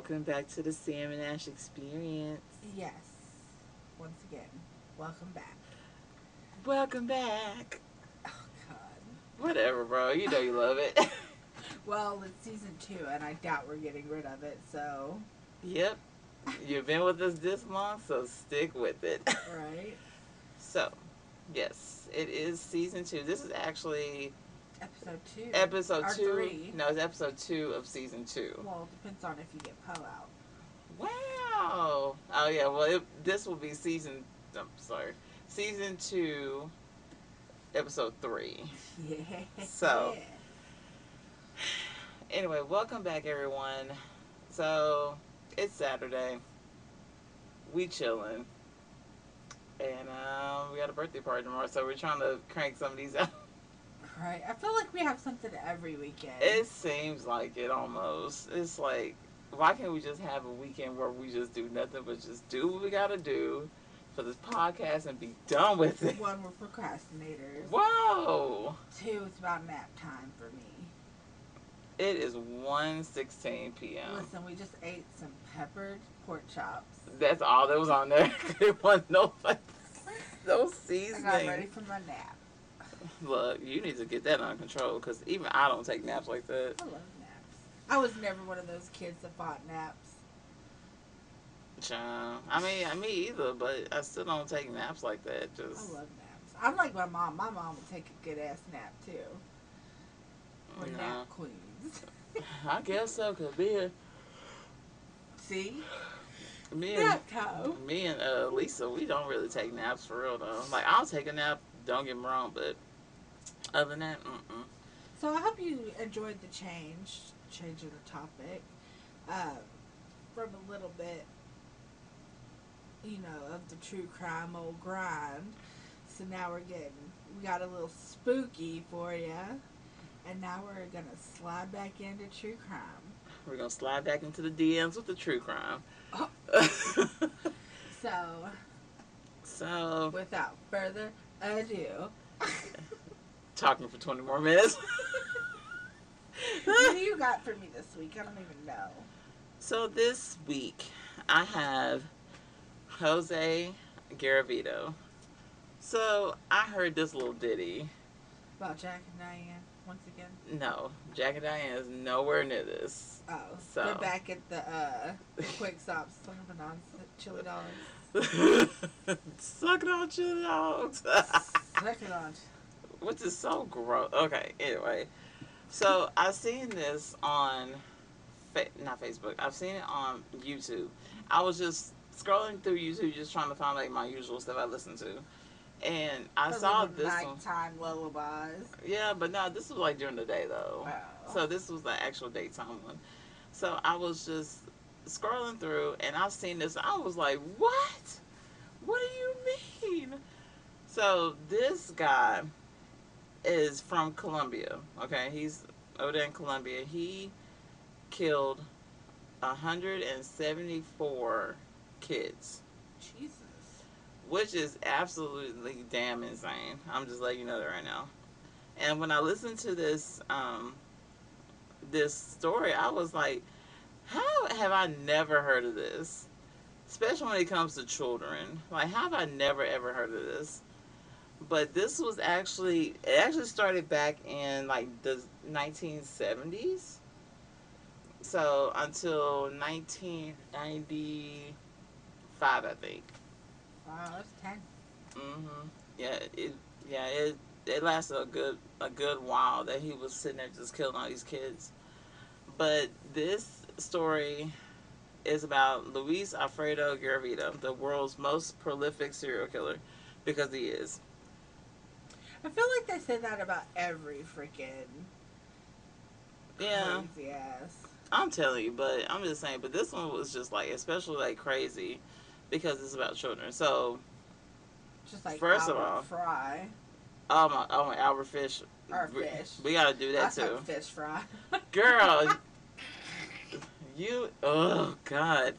welcome back to the Sam and Ash experience. Yes. Once again, welcome back. Welcome back. Oh, God. Whatever, bro. You know you love it. Well, it's season two, and I doubt we're getting rid of it, so. yep. You've been with us this long, so stick with it. Right? so, yes, it is season two. This is actually Episode two. episode Or two. three. No, it's episode two of season two. Well, it depends on if you get Poe out. Wow. Oh yeah. Well, it, this will be season. I'm sorry, season two, episode three. Yeah. So. Anyway, welcome back, everyone. So it's Saturday. We chilling, and um, we got a birthday party tomorrow. So we're trying to crank some of these out. Right. I feel like we have something every weekend. It seems like it almost. It's like, why can't we just have a weekend where we just do nothing but just do what we gotta do for this podcast and be done with it? One, we're procrastinators. Whoa! Two, it's about nap time for me. It is 1.16 p.m. Listen, we just ate some peppered pork chops. That's all that was on there. there was no, no seasoning. I got ready for my nap. Look, you need to get that under control because even I don't take naps like that. I love naps. I was never one of those kids that fought naps. Child. I mean, me either, but I still don't take naps like that. Just I love naps. I'm like my mom. My mom would take a good ass nap too. We're No. nap queens. I guess so. Cause me and See? me and me and uh, Lisa, we don't really take naps for real though. Like I'll take a nap. Don't get me wrong, but other than that, mm-mm. So I hope you enjoyed the change, change of the topic, uh, from a little bit, you know, of the true crime old grind. So now we're getting, we got a little spooky for you, and now we're gonna slide back into true crime. we're gonna slide back into the DMs with the true crime. Oh. So so without further ado, talking for twenty more minutes. what do you got for me this week? I don't even know. So this week I have Jose Garavito. So I heard this little ditty. About Jack and Diane once again. No, Jack and Diane is nowhere near this. Oh, So- they're back at the uh, quick stops, looking for non chili dogs. Suck it on chili dogs. Suck it on. Which is so gross. Okay, anyway. So I've seen this on, fa- not Facebook. I've seen it on YouTube. I was just scrolling through YouTube, just trying to find like my usual stuff I listen to, and I saw this one. nighttime lullabies. Yeah, but no, this was like during the day though. Wow. So this was the actual daytime one. So I was just scrolling through and I've seen this. I was like, what? What do you mean? So this guy is from Colombia. Okay, he's over there in Colombia. He killed 174 kids Jesus. which is absolutely damn insane. I'm just letting you know that right now. And when I listened to this um, this story, I was like, how have I never heard of this? Especially when it comes to children. Like, how have I never ever heard of this? But this was actually it actually started back in like the 1970s. So until 1995, I think. Wow, that's ten. mm-hmm Yeah, it yeah it it lasted a good a good while that he was sitting there just killing all these kids. But this story is about Luis Alfredo Garavito, the world's most prolific serial killer, because he is. I feel like they say that about every freaking Yeah, crazy ass. I'm telling you, but I'm just saying. But this one was just like especially like crazy because it's about children. So Just like First of all- fry oh my oh my Albert Fish, or we, fish. we gotta do that said too. fish fry. Girl, you, oh God.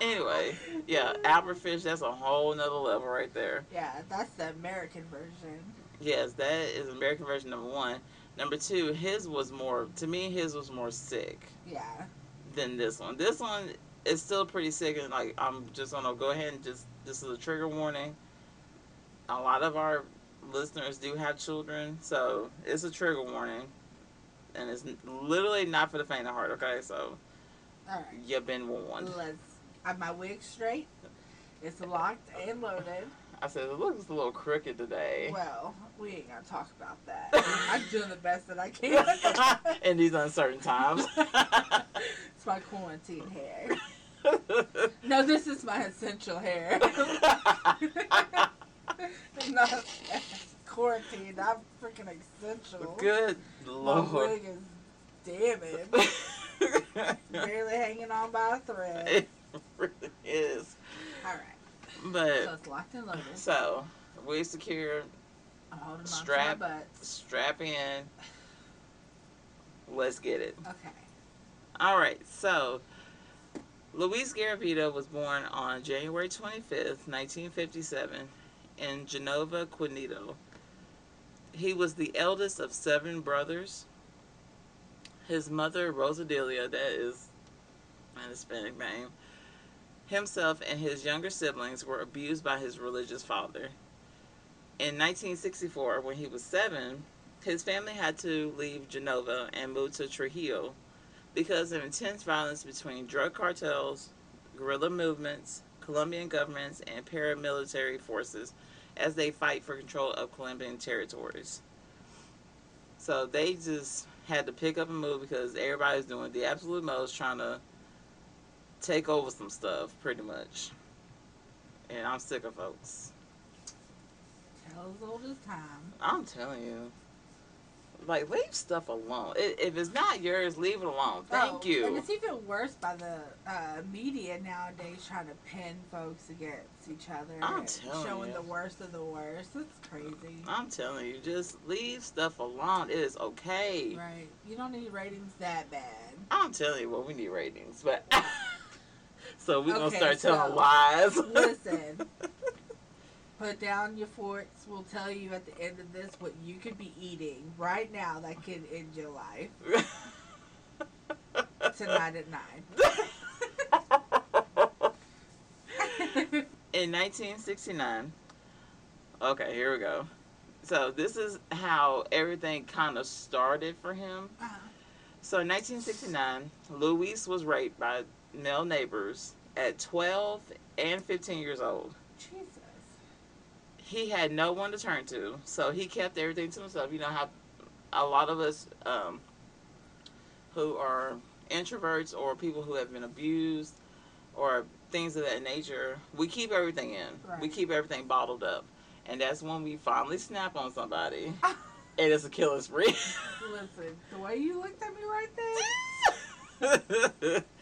Anyway, yeah, Albert Fish, that's a whole nother level right there. yeah, that's the American version. Yes, that is American version number one. Number two, his was more to me. His was more sick Yeah. than this one. This one is still pretty sick, and like I'm just gonna go ahead and just this is a trigger warning. A lot of our listeners do have children, so it's a trigger warning, and it's literally not for the faint of heart. Okay, so All right. you've been warned. Let's. Have my wig straight. It's locked and loaded. I said it looks a little crooked today. Well, we ain't gonna talk about that. I'm doing the best that I can. in these uncertain times. it's my quarantine hair. No, this is my essential hair. Not quarantine. I'm freaking essential. Good lord. My wig is damaged. Barely hanging on by a thread. it really is. All right. So But it's locked and loaded. so we secure, I'm holding on Strap. to my butts. strap in. Let's get it. Okay. All right. So Luis Garavito was born on January 25th, 1957, in Genova, Quindío. He was the eldest of seven brothers. His mother, Rosadelia, that is an Hispanic name, himself and his younger siblings were abused by his religious father. In 1964, when he was seven, his family had to leave Genova and move to Trujillo because of intense violence between drug cartels, guerrilla movements, Colombian governments, and paramilitary forces as they fight for control of Colombian territories. So they just had to pick up and move because everybody's doing the absolute most trying to take over some stuff, pretty much. And I'm sick of folks. Tell as old as time. I'm telling you. Like, leave stuff alone. If it's not yours, leave it alone. Thank Oh, you. And it's even worse by the uh, media nowadays trying to pin folks against each other. I'm telling showing you. the worst of the worst. It's crazy. I'm telling you, just leave stuff alone. It is okay. Right. You don't need ratings that bad. I'm telling you what we need ratings, but so we're gonna Okay, start telling so, lies. listen. Put down your forks. We'll tell you at the end of this what you could be eating right now that could end your life tonight at nine. In 1969, okay, here we go. So this is how everything kind of started for him. Uh-huh. So in 1969, Luis was raped by male neighbors at 12 and 15 years old. Jesus. He had no one to turn to, so he kept everything to himself. You know how a lot of us um, who are introverts or people who have been abused or things of that nature, we keep everything in. We keep everything bottled up. And that's when we finally snap on somebody. and it's a killing spree. Listen, the way you looked at me right there.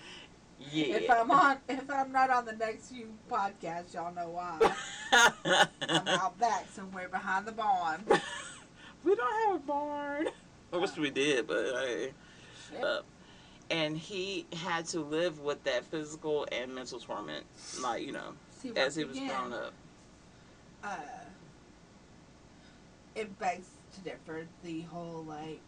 yeah. If I'm on, if I'm not on the next few podcasts, y'all know why. I'm out back somewhere behind the barn. we don't have a barn. I wish we did, but hey. Uh, and he had to live with that physical and mental torment, like, you know, See, as he was again, growing up. Uh, it begs to differ. The whole like,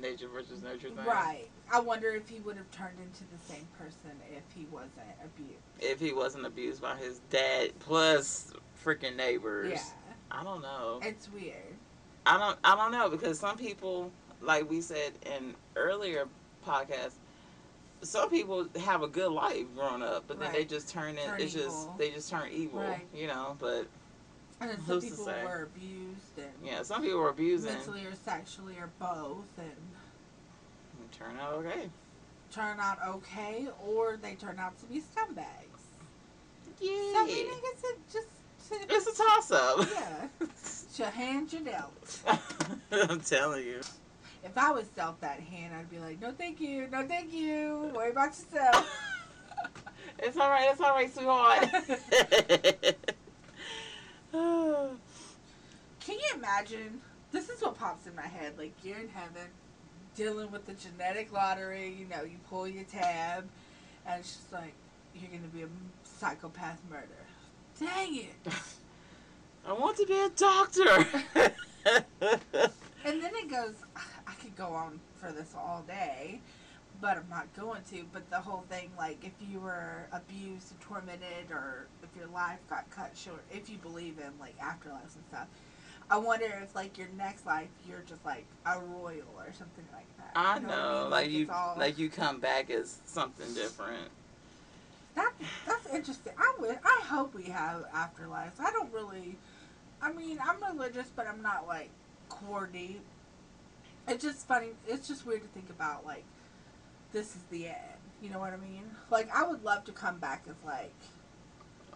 Nature versus nurture thing. right? I wonder if he would have turned into the same person if he wasn't abused. If he wasn't abused by his dad plus freaking neighbors. Yeah, I don't know. it's weird. I don't I don't know because some people like we said in earlier podcasts some people have a good life growing up, but then they just turn it. Turn it's just evil. they just turn evil, Right. you know. But And then some people were abused and yeah, some people are abusing mentally or sexually or both, and and turn out okay. turn out okay, or they turn out to be scumbags. Yeah, So I mean, I guess it just it's a toss up. yeah. It's your hand you dealt. I'm telling you. If I was dealt that hand, I'd be like, no, thank you, no, thank you. Worry about yourself. It's all right. It's all right, sweetheart. Can you imagine? This is what pops in my head. Like you're in heaven, dealing with the genetic lottery. You know, you pull your tab, and it's just like you're gonna be a psychopath murderer. Dang it! I want to be a doctor. And then it goes. I could go on for this all day, but I'm not going to. But the whole thing, like, if you were abused and tormented, or if your life got cut short, if you believe in like afterlives and stuff, I wonder if like your next life you're just like a royal or something like that. I You know, what I mean? like you, all- like you come back as something different. That that's interesting. I would. I hope we have afterlives. I don't really. I mean, I'm religious, but I'm not like core deep. It's just funny. It's just weird to think about. Like, this is the end. You know what I mean? Like, I would love to come back as like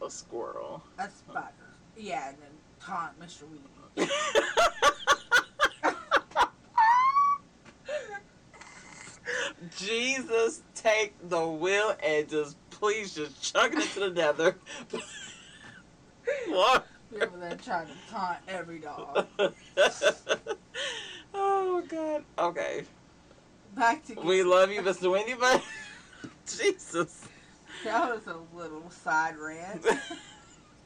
A squirrel. a spider. Yeah, and then taunt Mr. Weedy. Jesus, take the wheel and just please just chuck it into the nether. what? Over there trying to taunt every dog. oh God. Okay. Back to We love you, Mr. Wendy, but Jesus. that was a little side rant.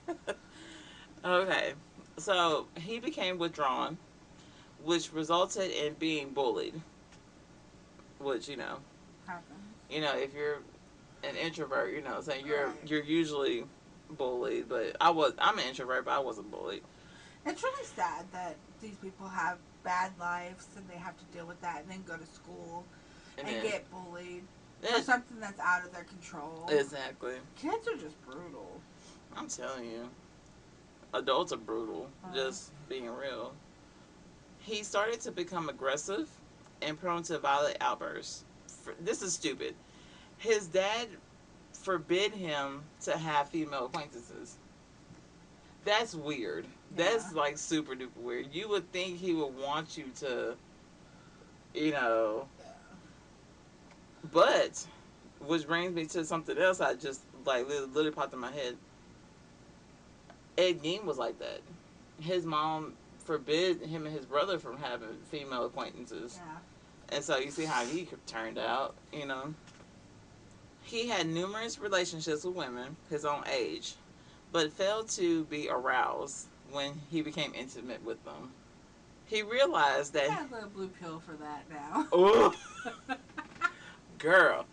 okay. So he became withdrawn, which resulted in being bullied. Which, you know, Happens. you know, if you're an introvert, you know, saying you're Right. you're usually bullied, but I was I'm an introvert, but I wasn't bullied. It's really sad that these people have bad lives and they have to deal with that and then go to school And, and, then, get bullied for something that's out of their control. exactly. Kids are just brutal. I'm telling you, adults are brutal. Uh-huh. Just being real. He started to become aggressive and prone to violent outbursts. This is stupid. His dad forbid him to have female acquaintances. That's weird. That's Yeah. like super duper weird. You would think he would want you to, you know, but which brings me to something else. I just like literally, literally popped in my head. Ed Gein was like that. His mom forbid him and his brother from having female acquaintances, Yeah. and so you see how he turned out. You know, he had numerous relationships with women his own age, but failed to be aroused when he became intimate with them. He realized that. I got a blue pill for that now. Ooh, girl.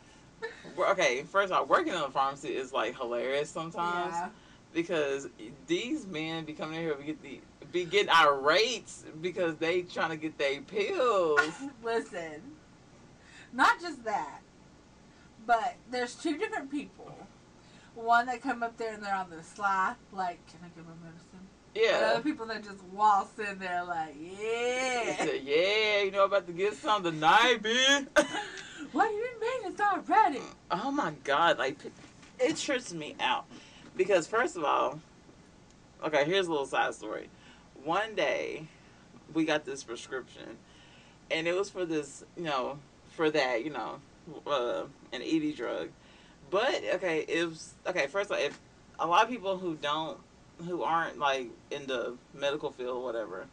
Okay, first off, working in a pharmacy is like hilarious sometimes yeah. because these men be coming in here and get the be getting irate because they trying to get their pills. Listen, not just that, but there's two different people. One that come up there and they're on the sly, like, can I give her medicine? Yeah. other people that just waltz in there like, yeah. said, yeah, you know about to get some tonight, bitch. what do you mean it's not ready? oh my god, like it trips me out because first of all, okay, here's a little side story. One day, we got this prescription, and it was for this, you know, for that, you know, uh, an ED drug. But okay, it was okay. First, of all, if a lot of people who don't, who aren't like in the medical field, or whatever,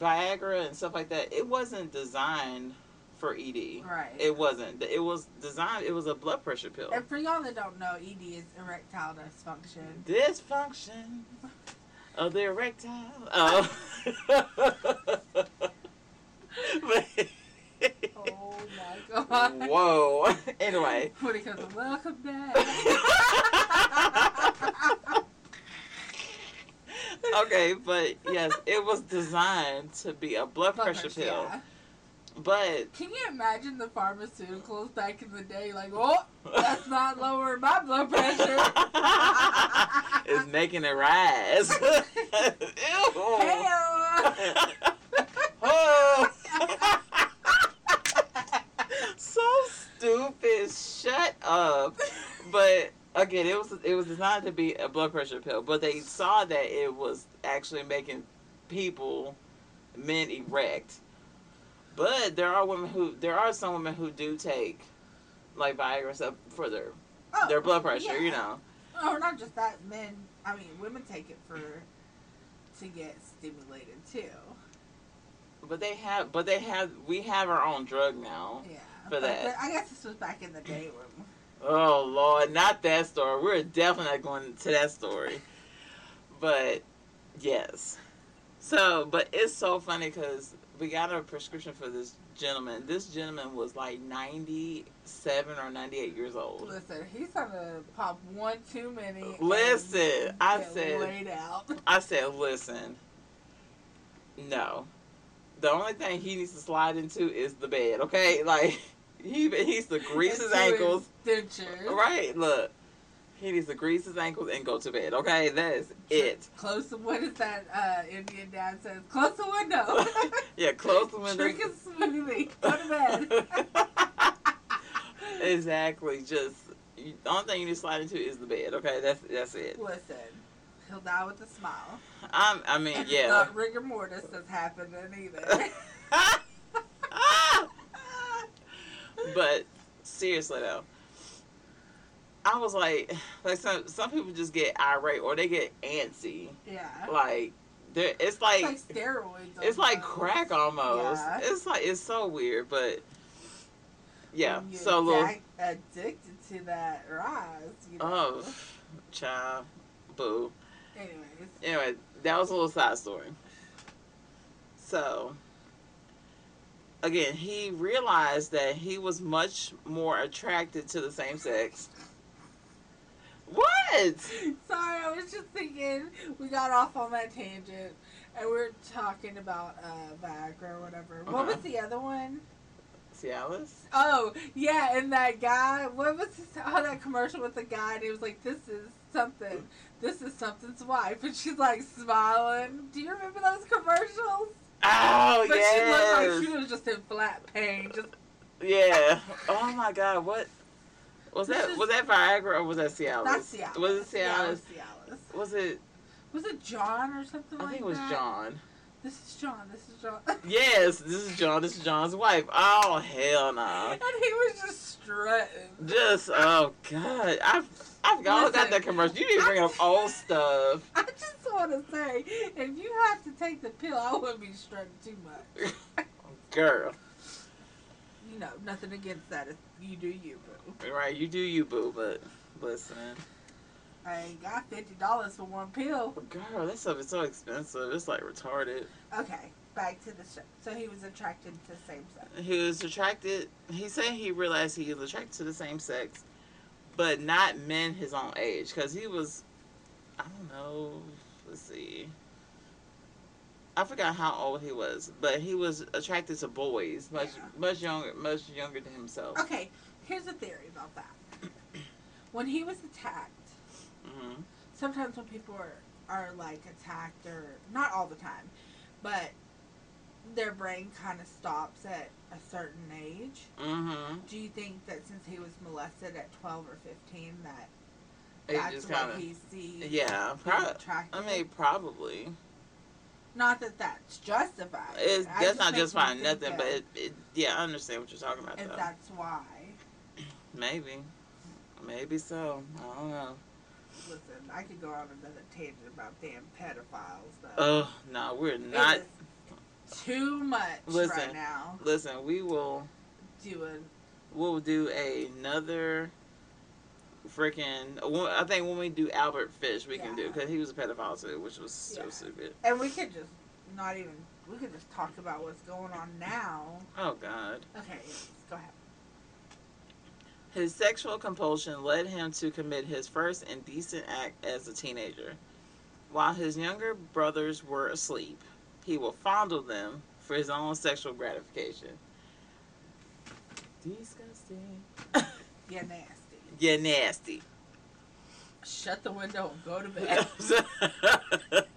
Viagra and stuff like that, it wasn't designed for ED. Right. It wasn't. It was designed. It was a blood pressure pill. and for y'all that don't know, ED is erectile dysfunction. Dysfunction of the erectile. Oh. Oh my god. Whoa. Anyway. When he comes, welcome back. okay, but yes, it was designed to be a blood pressure pill. Yeah. But Can you imagine the pharmaceuticals back in the day? Like, oh, that's not lowering my blood pressure. it's making it rise. Ew. Hey-o. oh. so stupid. Shut up. But again, it was it was designed to be a blood pressure pill, but they saw that it was actually making people men erect. But there are women who there are some women who do take like Viagra stuff for their Oh, their blood pressure, you know. Oh, not just that. Men, I mean, women take it for to get stimulated too. But they have but they have we have our own drug now. Yeah. For but, that. But I guess this was back in the day when. Oh Lord, not that story. We're definitely not going to that story. But yes. So, but it's so funny because we got a prescription for this gentleman. This gentleman was like 97 or 98 years old. Listen, he's gonna pop one too many. Listen, I said- laid out. I said, listen, no. The only thing he needs to slide into is the bed, okay? Like, he, he needs to grease his ankles. dentures. Right, look. He needs to grease his ankles and go to bed, okay? That is it. Close the what is that? Uh, Indian dad says, close the window. Yeah, close the window. Drink a smoothie. Go to bed. exactly. Just you, the only thing you need to slide into is the bed. Okay, that's that's it. Listen, he'll die with a smile. I'm, I mean, And yeah. Not rigor mortis that's happening either. but seriously though, I was like, like some some people just get irate or they get antsy. yeah. Like, they're, it's It's like like steroids. it's like crack almost. Yeah. It's like it's so weird, but yeah. So little. addicted to that rise. You know? Oh, child, boo. Anyways. anyway, that was a little side story. So, again, he realized that he was much more attracted to the same sex. What? Sorry, I was just thinking we got off on that tangent and we are talking about uh, Viagra or whatever. What was the other one? Cialis? Oh, yeah, and that guy, what was his, oh, that commercial with the guy and he was like, this is something, this is something's wife. And she's like smiling. Do you remember those commercials? Oh, But she looked like yes. she was just in flat pain. Just Yeah. Oh my God. What? Was This that is- was that Viagra or was that Cialis? That's Cialis. Was it Yeah, it Cialis? was Cialis. Was it? Was it John or something I like think it was that? John. This is John. This is John. Yes, this is John. This is John's wife. Oh hell no. and he was just strutting. Just oh god, I've I've got, Listen. got that commercial. You need to bring up old stuff. I just want to say, if you have to take the pill, I wouldn't be strutting too much. Girl, You know, nothing against that. You do you, boo. right? You do you, boo. But listen, I got fifty dollars for one pill. girl, that stuff is so expensive. It's like retarded. Okay, back to the show. So he was attracted to same sex. He was attracted. He said he realized he was attracted to the same sex, but not men his own age. Cause he was, I don't know. Let's see. I forgot how old he was, but he was attracted to boys, much Yeah. much younger, much younger than himself. Okay, here's a theory about that. When he was attacked, hmm sometimes when people are, are like attacked or not all the time but their brain kind of stops at a certain age hmm do you think that since he was molested at 12 or 15 that It that's what kind of, he sees yeah. I mean, probably. not that that's justified It's I that's not makes just me fine, think nothing. But it, it, yeah, I understand what you're talking about. if Though. that's why Maybe, maybe so. I don't know. Listen i could go on another tangent about damn pedophiles though Oh no, we're not. too much Listen. right now Listen, we will doing we'll do another freaking. I think when we do Albert Fish, we can do because he was a pedophile too, which was so Yeah. stupid. And we could just not even we could just talk about what's going on now. Oh God. Okay, go ahead. His sexual compulsion led him to commit his first indecent act as a teenager. While his younger brothers were asleep, he would fondle them for his own sexual gratification. Disgusting. Yeah, nasty. yeah, nasty. Shut the window and go to bed.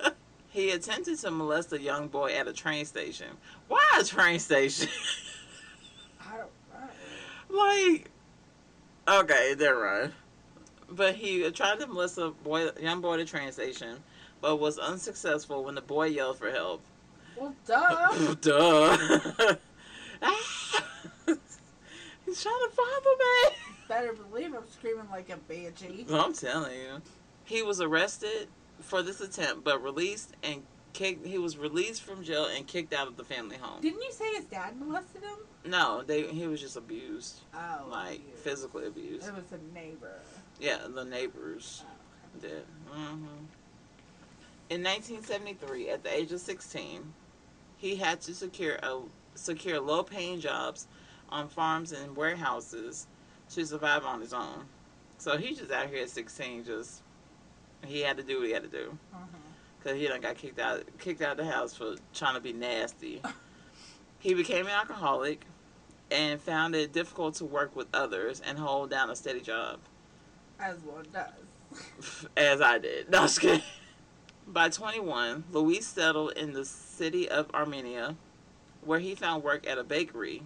he attempted to molest a young boy at a train station. Why a train station? I don't know. like, okay, they're right. But he tried to molest a boy, young boy at a train station, but was unsuccessful when the boy yelled for help. Well, duh. Duh. He's trying to fondle me. Better believe I'm screaming like a banshee. I'm telling you. He was arrested for this attempt, but released and kicked. He was released from jail and kicked out of the family home. Didn't you say his dad molested him? No, they he was just abused, Oh, like you- physically abused. It was a neighbor. Yeah, the neighbors Oh, did. hmm In 1973, at the age of 16, he had to secure a secure low paying jobs on farms and warehouses to survive on his own. So he just out here at 16, just he had to do what he had to do Mhm. Because he done got kicked out kicked out of the house for trying to be nasty. he became an alcoholic and found it difficult to work with others and hold down a steady job, As one does. as I did. No, I. By 21, Luis settled in the city of Armenia, where he found work at a bakery,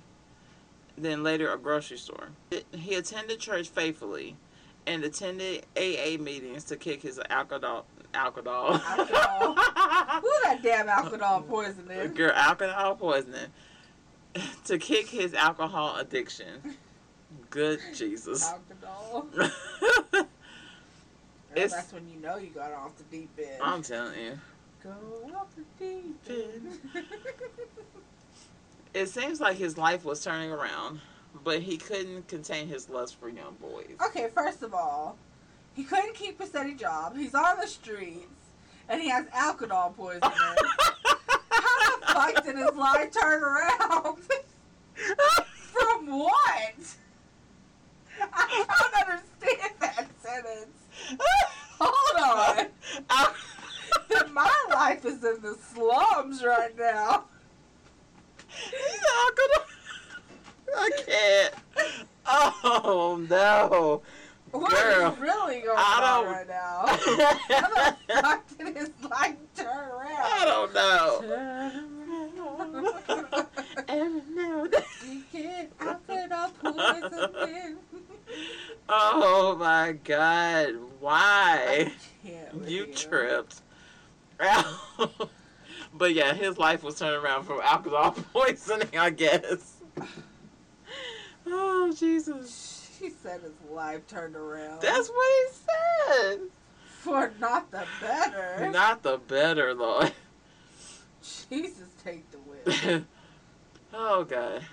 then later a grocery store. He attended church faithfully and attended AA meetings to kick his alcohol. Alcohol. Alcohol. Who that damn alcohol poisoning? Girl, alcohol poisoning. to kick his alcohol addiction. Good Jesus. Alcohol. That's when you know you got off the deep end. I'm telling you. Go off the deep end. It seems like his life was turning around, but he couldn't contain his lust for young boys. okay, first of all, he couldn't keep a steady job. He's on the streets, and he has alcohol poisoning. How the fuck did his life turn around? From what? I don't understand that sentence. Hold on. That my life is in the slums right now. He's alcohol. I can't. Oh no. What Girl, is really going I don't- right now? How the fuck did his life turn around? I don't know. Turn around. Every now and then. You get alcohol poisoning. Oh my god. Why? Can't You tripped. but yeah, his life was turned around from alcohol poisoning, I guess. Oh, Jesus. She said his life turned around. That's what he said. for not the better. Not the better, Lord. Jesus, take the wheel. oh, God.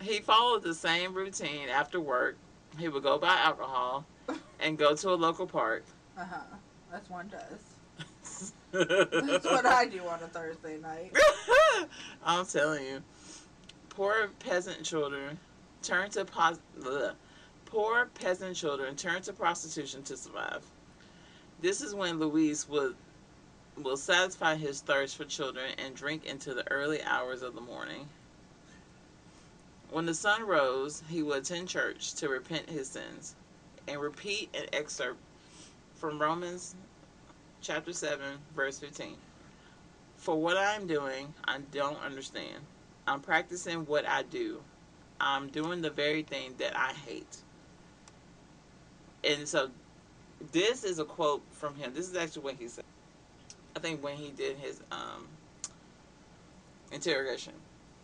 He followed the same routine after work. He would go buy alcohol and go to a local park. Uh huh. That's one does. That's what I do on a Thursday night. I'm telling you, poor peasant children turn to pos- bleh. Poor peasant children turn to prostitution to survive. This is when Luis would will satisfy his thirst for children and drink into the early hours of the morning. When the sun rose, he would attend church to repent his sins and repeat an excerpt from Romans chapter 7, verse 15. For what I'm doing, I don't understand. I'm practicing what I do. I'm doing the very thing that I hate. And so, this is a quote from him. This is actually what he said. I think when he did his um, interrogation.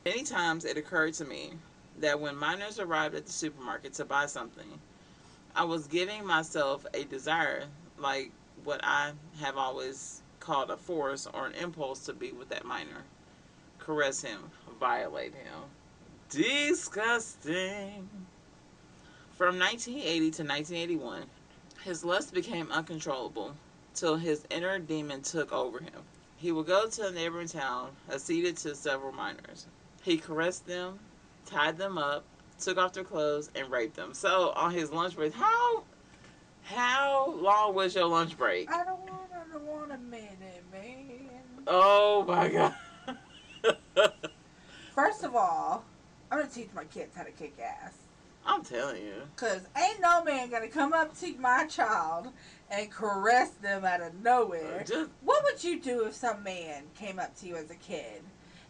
Many times it occurred to me that when minors arrived at the supermarket to buy something, I was giving myself a desire like what I have always called a force or an impulse to be with that minor, caress him, violate him. Disgusting. From 1980 to 1981, his lust became uncontrollable till his inner demon took over him. He would go to a neighboring town, acceded to several minors. He caressed them, tied them up, took off their clothes, and raped them. So on his lunch break, how how long was your lunch break? I don't want, I don't want a minute, man. Oh my god. First of all, I'm gonna teach my kids how to kick ass. I'm telling you. Cause ain't no man gonna come up to my child and caress them out of nowhere. Just What would you do if some man came up to you as a kid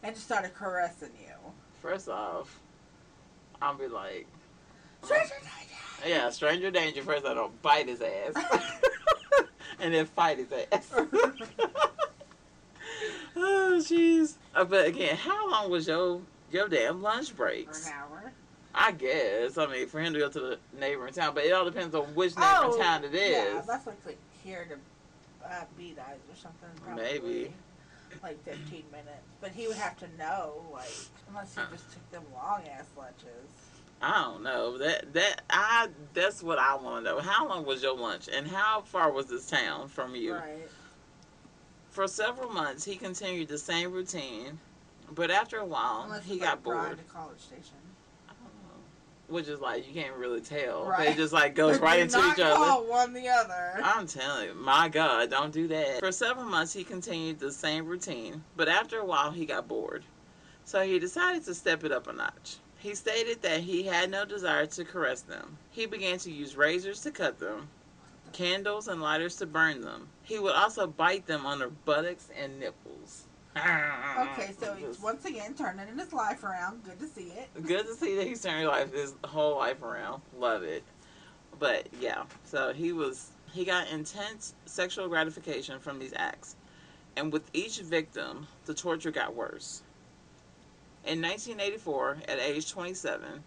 and just started caressing you? first off, I'll be like, Stranger danger. yeah, stranger danger. First, I don't bite his ass, and then fight his ass. oh jeez. Uh, but again, how long was your your damn lunch For breaks? an hour. I guess. I mean, for him to go to the neighboring town, but it all depends on which neighboring town it is. Oh, Yeah, that's like, like here to uh, beat eyes or something. Probably. Maybe. Like 15 minutes. But he would have to know, like, unless he just took them long ass lunches. I don't know. That that I that's what I want to know. How long was your lunch, and how far was this town from you? Right. For several months, he continued the same routine, But after a while, Unless he got bored. to College Station. I don't know. Which is like you can't really tell. Right. They just like goes right into each other. one the other. I'm telling you, my God, don't do that. For several months, he continued the same routine, but after a while, he got bored. So he decided to step it up a notch. He stated that he had no desire to caress them. He began to use razors to cut them, candles and lighters to burn them. He would also bite them on their buttocks and nipples. Okay, so he's once again turning his life around. Good to see it. good to see that he's turning his life his whole life around. Love it. But yeah, so he was he got intense sexual gratification from these acts. And with each victim, the torture got worse. In 1984, at age 27,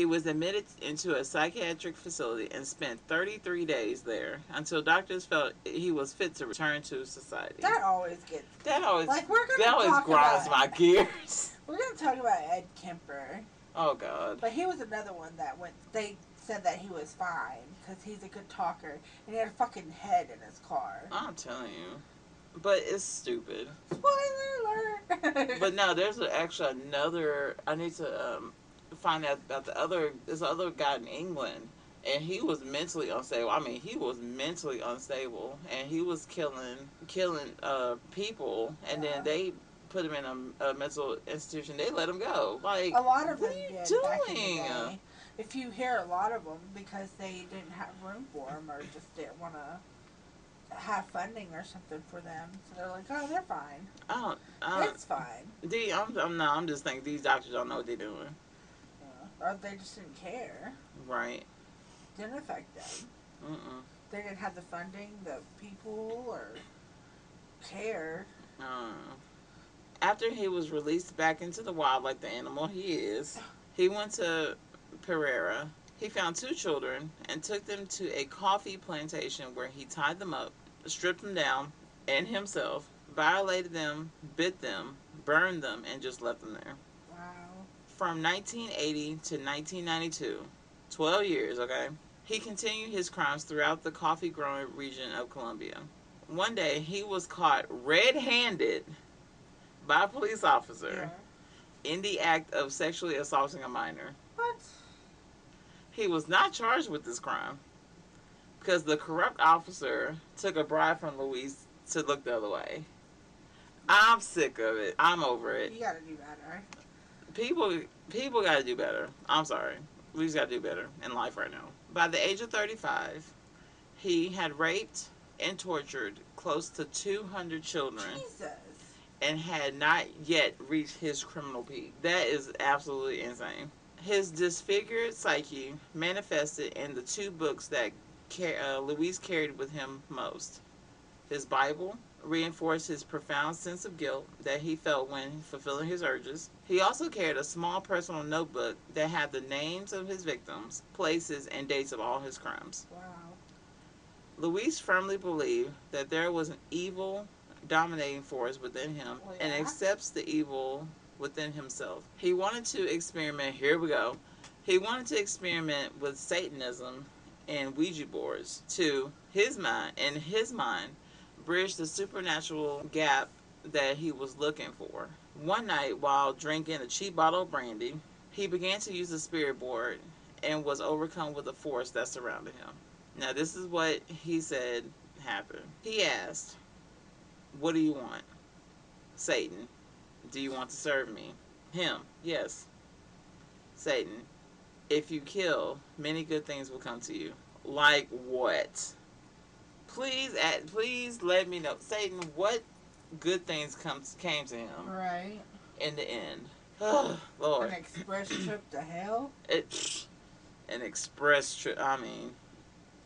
he was admitted into a psychiatric facility and spent 33 days there until doctors felt he was fit to return to society. That always gets That always like we're gonna that always grinds my gears. We're gonna talk about Ed Kemper, Oh God. but he was another one that went. They said that he was fine because he's a good talker and he had a fucking head in his car. I'm telling you. But it's stupid. Spoiler alert! But no, there's actually another. I need to um, find out about the other. this other guy in England, and he was mentally unstable. I mean, he was mentally unstable, and he was killing killing uh, people, and then they put him in a, a mental institution. They let him go. Like, a lot of what them are you did back in the doing? If you hear a lot of them because they didn't have room for them or just didn't want to have funding or something for them, so they're like, oh, they're fine. I don't. I don't it's fine. the, I'm, I'm no. I'm just thinking these doctors don't know what they're doing. Or they just didn't care. Right. Didn't affect them. Mm-mm. They didn't have the funding, the people, or care. Uh, after he was released back into the wild like the animal he is, he went to Pereira. He found two children and took them to a coffee plantation where he tied them up, stripped them down, and himself, violated them, bit them, burned them, and just left them there. From 1980 to 1992, 12 years, okay? He continued his crimes throughout the coffee growing region of Colombia. One day, he was caught red handed by a police officer Yeah. in the act of sexually assaulting a minor. What? He was not charged with this crime because the corrupt officer took a bribe from Luis to look the other way. I'm sick of it. I'm over it. You gotta do better. People people got to do better. I'm sorry. We just got to do better in life right now. By the age of 35, he had raped and tortured close to 200 children Jesus. and had not yet reached his criminal peak. That is absolutely insane. His disfigured psyche manifested in the two books that uh, Luis carried with him most. His Bible reinforced his profound sense of guilt that he felt when fulfilling his urges. He also carried a small personal notebook that had the names of his victims, places, and dates of all his crimes. Wow. Luis firmly believed that there was an evil dominating force within him Well, and accepts the evil within himself. He wanted to experiment, here we go. He wanted to experiment with Satanism and Ouija boards to his mind, in his mind, bridge the supernatural gap that he was looking for. One night, while drinking a cheap bottle of brandy, he began to use the spirit board and was overcome with the force that surrounded him. Now, this is what he said happened. He asked, What do you want? Satan, do you want to serve me? Him, yes. Satan, if you kill, many good things will come to you. Like what? Please, add, please let me know, Satan. What good things come came to him Right. in the end? Oh, Lord, An express trip to hell. it, an express trip. I mean,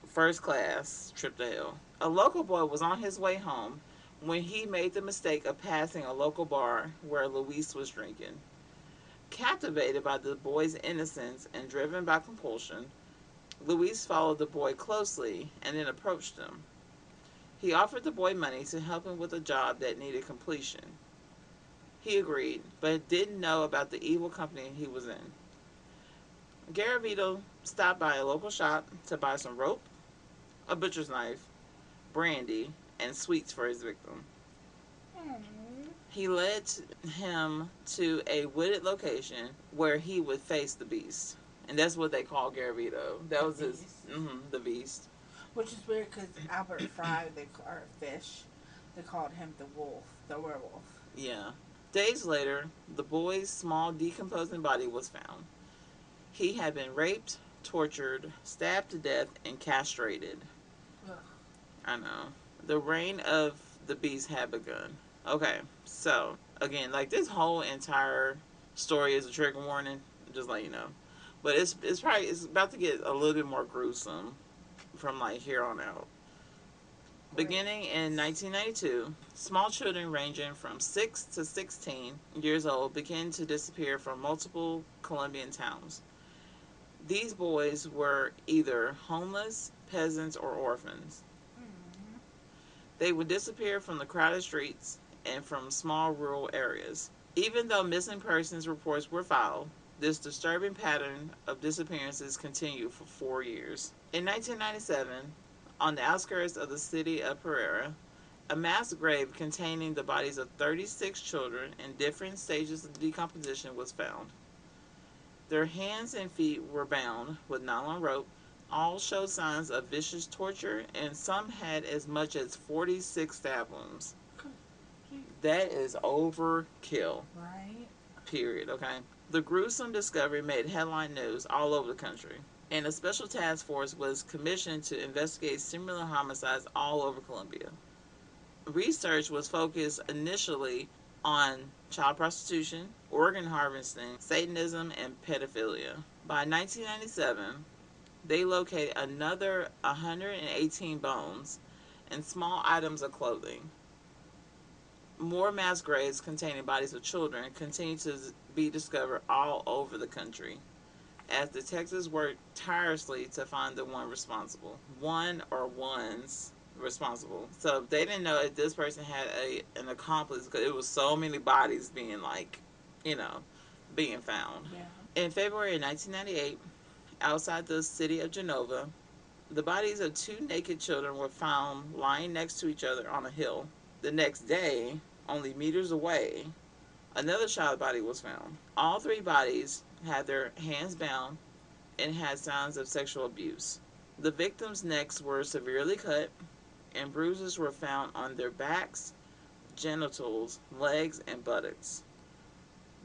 first class trip to hell. A local boy was on his way home when he made the mistake of passing a local bar where Luis was drinking. Captivated by the boy's innocence and driven by compulsion, Luis followed the boy closely and then approached him. He offered the boy money to help him with a job that needed completion. He agreed, but didn't know about the evil company he was in. Garavito stopped by a local shop to buy some rope, a butcher's knife, brandy, and sweets for his victim. He led him to a wooded location where he would face the beast, and that's what they call Garavito. That was his, beast. hmm the beast. Which is weird because Albert Fry, they or Fish, they called him the wolf, the werewolf. Yeah. Days later, the boy's small decomposing body was found. He had been raped, tortured, stabbed to death, and castrated. Ugh. I know. The reign of the beast had begun. Okay, so again, like this whole entire story is a trigger warning, just let you know. But it's it's probably it's about to get a little bit more gruesome from like here on out. Beginning in 1992, small children ranging from 6 to 16 years old began to disappear from multiple Colombian towns. These boys were either homeless, peasants, or orphans. Mm. They would disappear from the crowded streets and from small rural areas. Even though missing persons reports were filed, this disturbing pattern of disappearances continued for four years. In 1997, on the outskirts of the city of Pereira, a mass grave containing the bodies of 36 children in different stages of decomposition was found. Their hands and feet were bound with nylon rope all showed signs of vicious torture, and some had as much as 46 stab wounds. That is overkill, Right? period, okay? The gruesome discovery made headline news all over the country, and a special task force was commissioned to investigate similar homicides all over Colombia. Research was focused initially on child prostitution, organ harvesting, Satanism, and pedophilia. By 1997, they located another 118 bones and small items of clothing. More mass graves containing bodies of children continue to be discovered all over the country as detectives worked tirelessly to find the one responsible. One or ones responsible. So they didn't know if this person had a an accomplice because it was so many bodies being like, you know, being found. Yeah. In February of 1998, outside the city of Genova, the bodies of two naked children were found lying next to each other on a hill. The next day, only meters away, another child body was found. All three bodies had their hands bound and had signs of sexual abuse. The victims' necks were severely cut, and bruises were found on their backs, genitals, legs, and buttocks.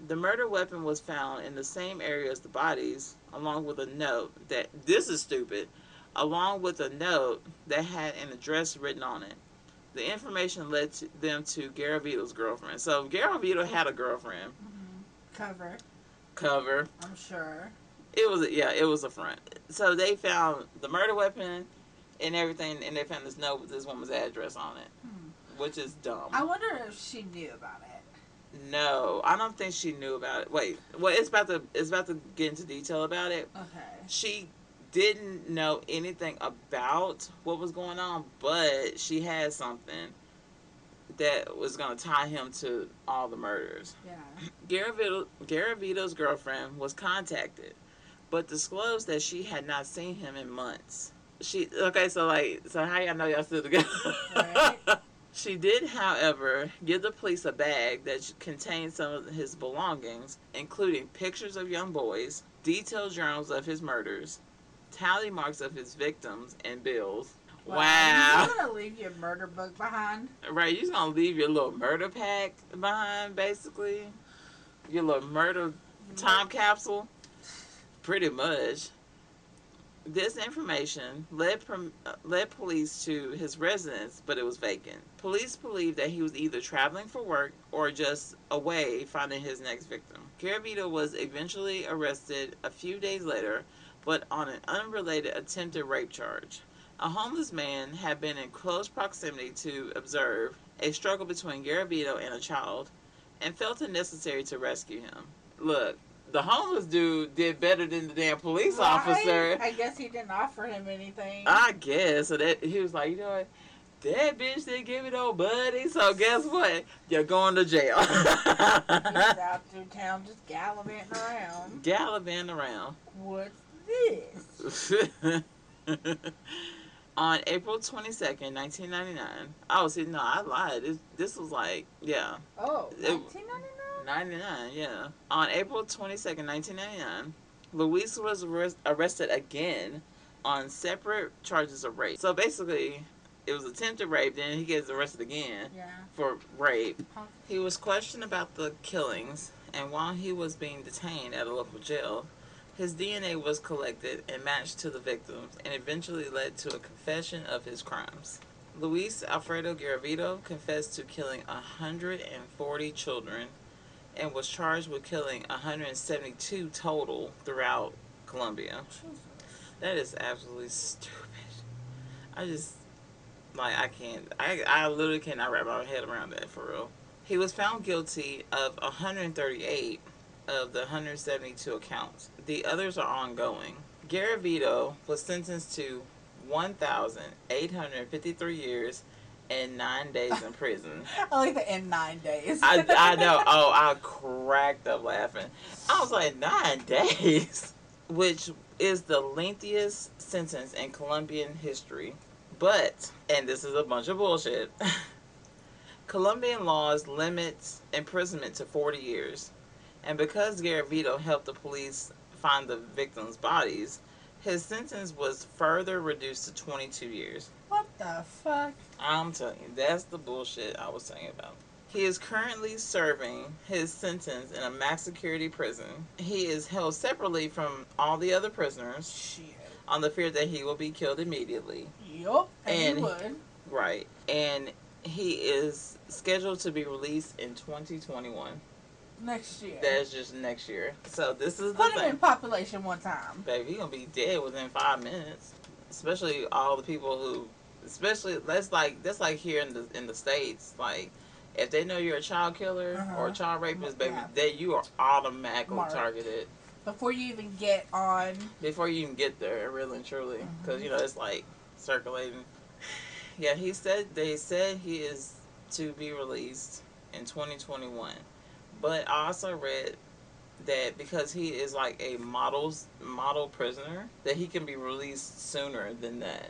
The murder weapon was found in the same area as the bodies, along with a note that this is stupid, along with a note that had an address written on it. The information led to them to Garavito's girlfriend. So Garavito had a girlfriend. hmm Cover, Cover. I'm sure. It was yeah, it was a front. So they found the murder weapon and everything, and they found this note with this woman's address on it, Hmm. which is dumb. I wonder if she knew about it. No, I don't think she knew about it. Wait, well, it's about to it's about to get into detail about it. Okay. She didn't know anything about what was going on, but she had something that was going to tie him to all the murders. Yeah. Garavito, Garavito's girlfriend was contacted, but disclosed that she had not seen him in months. She okay, so like, so how y'all know y'all still together? Right. she did, however, give the police a bag that contained some of his belongings, including pictures of young boys, detailed journals of his murders, tally marks of his victims, and bills. Wow. You're gonna leave your murder book behind. Right, you're gonna leave your little murder pack behind, basically. Your little murder time capsule. Pretty much. This information led prom- uh, led police to his residence, but it was vacant. Police believed that he was either traveling for work or just away finding his next victim. Garavito was eventually arrested a few days later, but on an unrelated attempted rape charge. A homeless man had been in close proximity to observe a struggle between Garavito and a child and felt it necessary to rescue him. Look, the homeless dude did better than the damn police Right? officer. I guess he didn't offer him anything. I guess. So that he was like, you know what? That bitch didn't give it no buddy. So guess what? You're going to jail. He's out through town just gallivanting around. Gallivanting around. What's this? On April 22nd, 1999. Oh, see, no, I lied. This, this was like, yeah, Oh, It- 1999? 99, yeah. On April 22nd, 1999, Luis was arrest- arrested again on separate charges of rape. So basically, it was attempted rape, then he gets arrested again Yeah. for rape. Huh. He was questioned about the killings, and while he was being detained at a local jail, his DNA was collected and matched to the victims, and eventually led to a confession of his crimes. Luis Alfredo Garavito confessed to killing 140 children and was charged with killing 172 total throughout Colombia. That is absolutely stupid. I just like I can't I I literally cannot wrap my head around that for real. He was found guilty of 138 of the 172 accounts. The others are ongoing. Garavito was sentenced to 1,853 years and nine days in prison. I like the in nine days. I, I know. Oh, I cracked up laughing. I was like, nine days, which is the lengthiest sentence in Colombian history. But, and this is a bunch of bullshit, Colombian laws limit imprisonment to 40 years. And because Garavito helped the police find the victims' bodies, his sentence was further reduced to 22 years. What the fuck? I'm telling you, that's the bullshit I was saying about. He is currently serving his sentence in a max security prison. He is held separately from all the other prisoners Shit. on the fear that he will be killed immediately. Yup. And, And- you would. Right. And he is scheduled to be released in 2021. Next year. That's just next year. So this is the Put him thing. in population one time. Baby, he gonna be dead within five minutes. Especially all the people who, especially that's like that's like here in the in the states. Like, if they know you're a child killer or a Uh-huh. child rapist, baby, Yeah. they you are automatically Marked. targeted Before you even get on. before you even get there, really and truly, because you know it's like circulating. Yeah, he said they said he is to be released in 2021, but I also read that because he is like a models model prisoner, that he can be released sooner than that,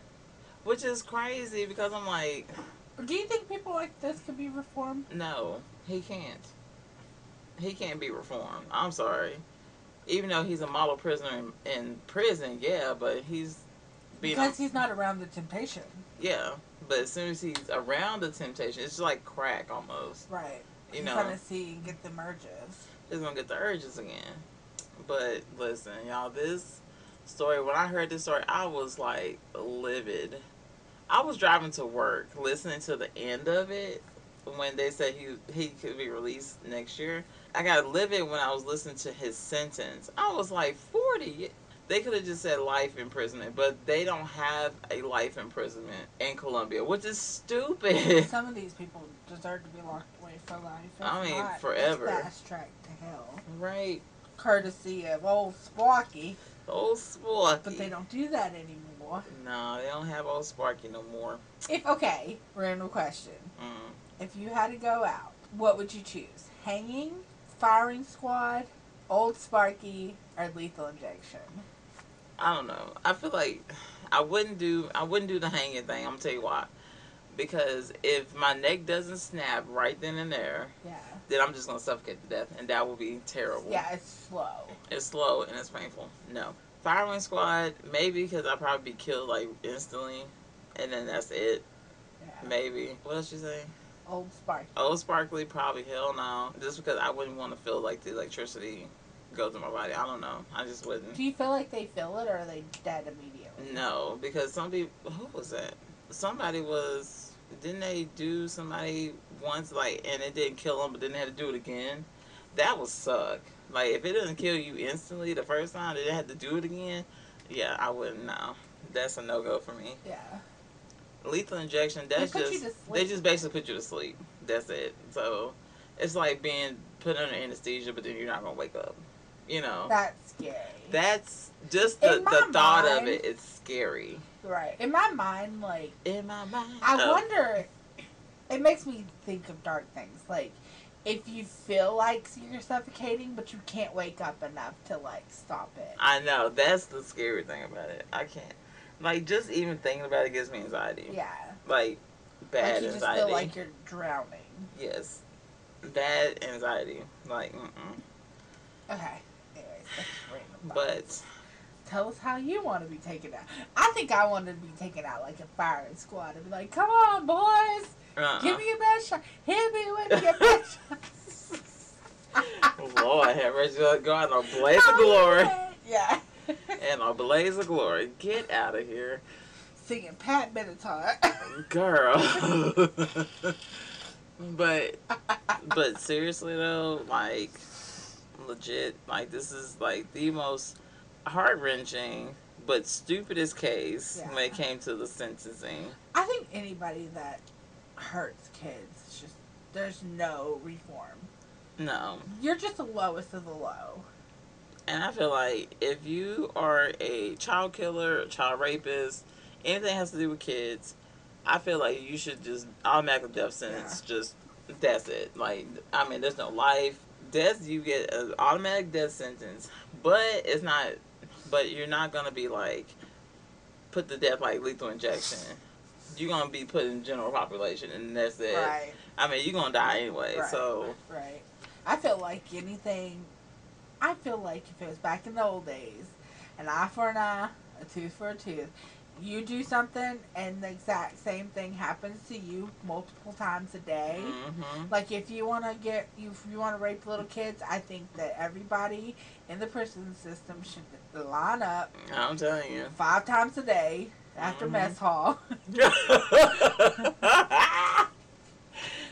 which is crazy because I'm like, Do you think people like this could be reformed? no, he can't. He can't be reformed. I'm sorry. Even though he's a model prisoner in, in prison, yeah, but he's being Because he's not around the temptation. yeah. But as soon as he's around the temptation, it's just like crack almost. Right. You know, kind of see and get the merges. he's gonna get the urges again. But listen, y'all, this story. When I heard this story, I was like livid. I was driving to work, listening to the end of it when they said he he could be released next year. I got livid when I was listening to his sentence. I was like forty. They could have just said life imprisonment, but they don't have a life imprisonment in Colombia, which is stupid. Some of these people deserve to be locked away for life. If I mean, not, forever. Fast track to hell. right. Courtesy of old Sparky. Old Sparky. But they don't do that anymore. No, they don't have old Sparky no more. If okay, random question. Mm. If you had to go out, what would you choose? Hanging, firing squad, old Sparky, or lethal injection? I don't know. I feel like I wouldn't do I wouldn't do the hanging thing. I'm gonna tell you why. Because if my neck doesn't snap right then and there, Yeah. then I'm just gonna suffocate to death, and that will be terrible. Yeah, it's slow. It's slow and it's painful. No. Firing squad, maybe because I'd probably be killed like instantly, and then that's it. Yeah. Maybe. What else you say? Old Sparky. Old sparkly, probably hell no. Just because I wouldn't want to feel like the electricity go through my body. I don't know. I just wouldn't. Do you feel like they feel it, or are they dead immediately? No, because some people. Who was that? Somebody was. Didn't they do somebody once like and it didn't kill them, but then they had to do it again? That would suck. Like if it doesn't kill you instantly the first time, then they had to do it again. Yeah, I wouldn't know. That's a no go for me. Yeah. Lethal injection. That's you just they just basically put you to sleep. That's it. So it's like being put under anesthesia, but then you're not gonna wake up. You know. That's scary. That's just the, the thought of it. It's scary. right. In my mind, like, In my mind. I Oh. wonder. It makes me think of dark things. Like, if you feel like you're suffocating, but you can't wake up enough to, like, stop it. I know that's the scary thing about it. I can't. Like just even thinking about it gives me anxiety. Yeah. Like bad like you just anxiety. feel like you're drowning. yes. Bad anxiety. Like mm-mm. Okay. Anyways, that's random. But tell us how you want to be taken out. I think I want to be taken out like a firing squad and be like, "Come on, boys, uh-uh. give me a best shot. Hit me with your best shot." Oh, Lord have mercy. Go out in a blaze of glory. Yeah. and a blaze of glory. Get out of here. Singing Pat Benatar. Girl. but but seriously though, like legit, like this is like the most heart wrenching but stupidest case when it came to the sentencing. I think anybody that hurts kids, just there's no reform. No. You're just the lowest of the low. And I feel like if you are a child killer, child rapist, anything has to do with kids, I feel like you should just automatic death sentence. Just that's it. Like I mean, there's no life. Death, you get an automatic death sentence, but it's not. But you're not gonna be like put to death like lethal injection. You're gonna be put in general population, and that's it. Right. I mean, you're gonna die anyway. Right. So Right. I feel like anything. I feel like if it was back in the old days, an eye for an eye, a tooth for a tooth. You do something, and the exact same thing happens to you multiple times a day. hmm Like if you want to get, if you want to rape little kids, I think that everybody in the prison system should line up I'm telling you. five times a day after Mhm. mess hall.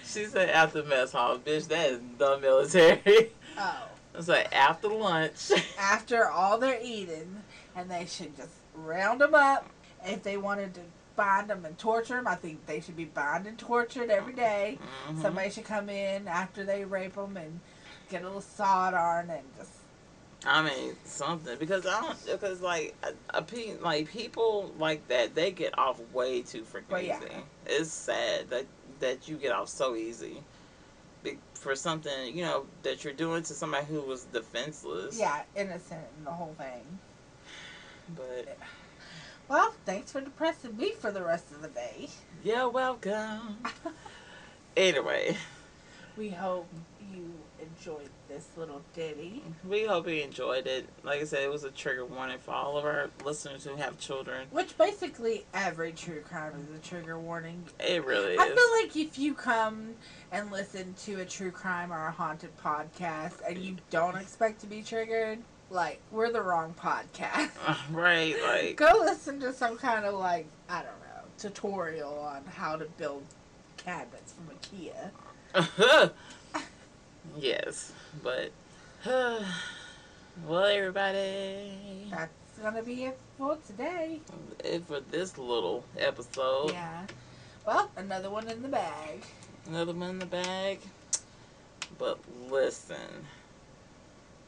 she said after mess hall, bitch. That is the military. Oh. It's like after lunch. after all they're eating, and they should just round them up. If they wanted to bind them and torture them, I think they should be bound and tortured every day. Mhm. Somebody should come in after they rape them and get a little sawed on and just I mean something because I don't because like a, a like people like that they get off way too freaking yeah. easy. It's sad that that you get off so easy. For something you know that you're doing to somebody who was defenseless. yeah, innocent and the whole thing. But Well, thanks for depressing me for the rest of the day. you're welcome. Anyway, We hope you enjoyed this little ditty. we hope you enjoyed it. Like I said, it was a trigger warning for all of our listeners who have children. Which basically every true crime is a trigger warning. It really is. I feel like if you come and listen to a true crime or a haunted podcast and you don't expect to be triggered, like we're the wrong podcast. Uh, right, like Go listen to some kind of like I don't know tutorial on how to build cabinets from IKEA. yes, but well, everybody, That's gonna be it for today. it for this little episode. Yeah. Well, another one in the bag. Another one in the bag. But listen,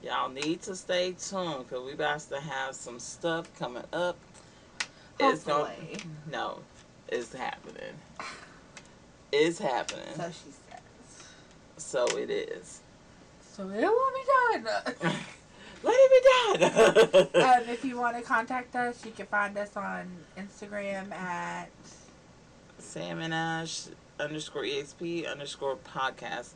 y'all need to stay tuned because we about to have some stuff coming up. It's gonna- Hopefully. no, it's happening. It's happening. So she says. So it is. So it will be done. Let it be done. um, if you want to contact us, you can find us on Instagram at Sam and Ash underscore exp underscore podcast.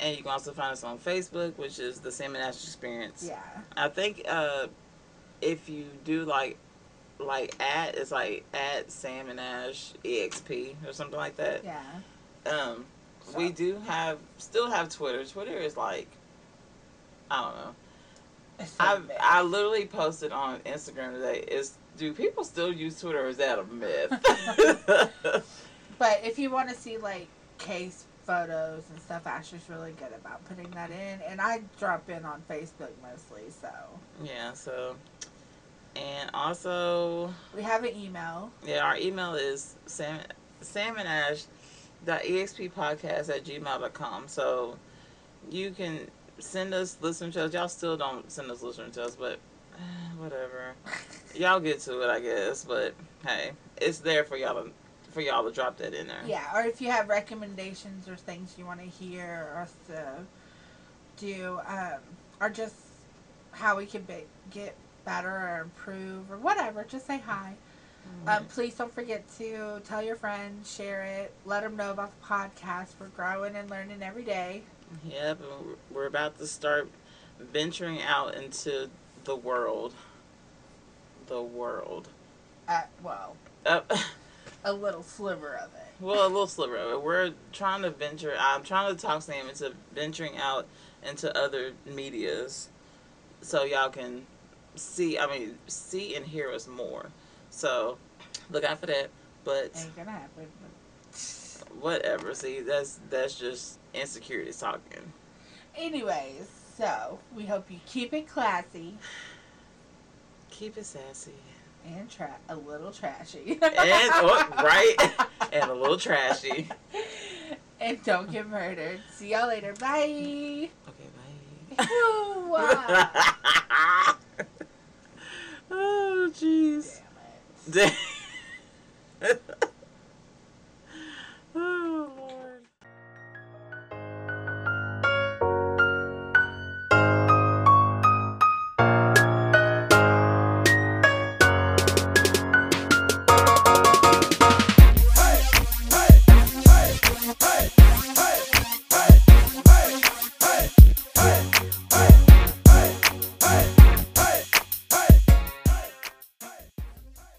And you can also find us on Facebook, which is the Sam and Ash Experience. yeah. I think uh, if you do like like at it's like at Sam and Ash exp or something like that. Yeah. Um, we do have still have Twitter. Twitter is like I don't know. I. I literally posted on Instagram today. Is do people still use Twitter? or Is that a myth? But if you want to see like case photos and stuff, Asher's really good about putting that in, and I drop in on Facebook mostly. So yeah. So, and also, we have an email. yeah, our email is sam sam and ash dot exp podcast at gmail.com. So you can send us listener to. Y'all still don't send us listener to us, but whatever. Y'all get to it, I guess. But hey, it's there for y'all to for y'all to drop that in there. Yeah, or if you have recommendations or things you want to hear us to do, um, or just how we can be, get better or improve or whatever, just say hi. Um, please don't forget to tell your friends, share it, let them know about the podcast. We're growing and learning every day. Yep, we're- we're about to start venturing out into the world. The world. Uh, well, Uh, a little sliver of it. well, a little sliver of it. We're trying to venture. I'm trying to talk Sam into venturing out into other medias, so y'all can see. I mean, see and hear us more. So look out for that. But Ain't gonna happen. whatever. See, that's that's just insecurities talking. Anyways, so we hope you keep it classy Keep it sassy and tra- a little trashy. and oh, right, and a little trashy. And don't get murdered. See y'all later. Bye. Okay, bye. oh, jeez. Damn it.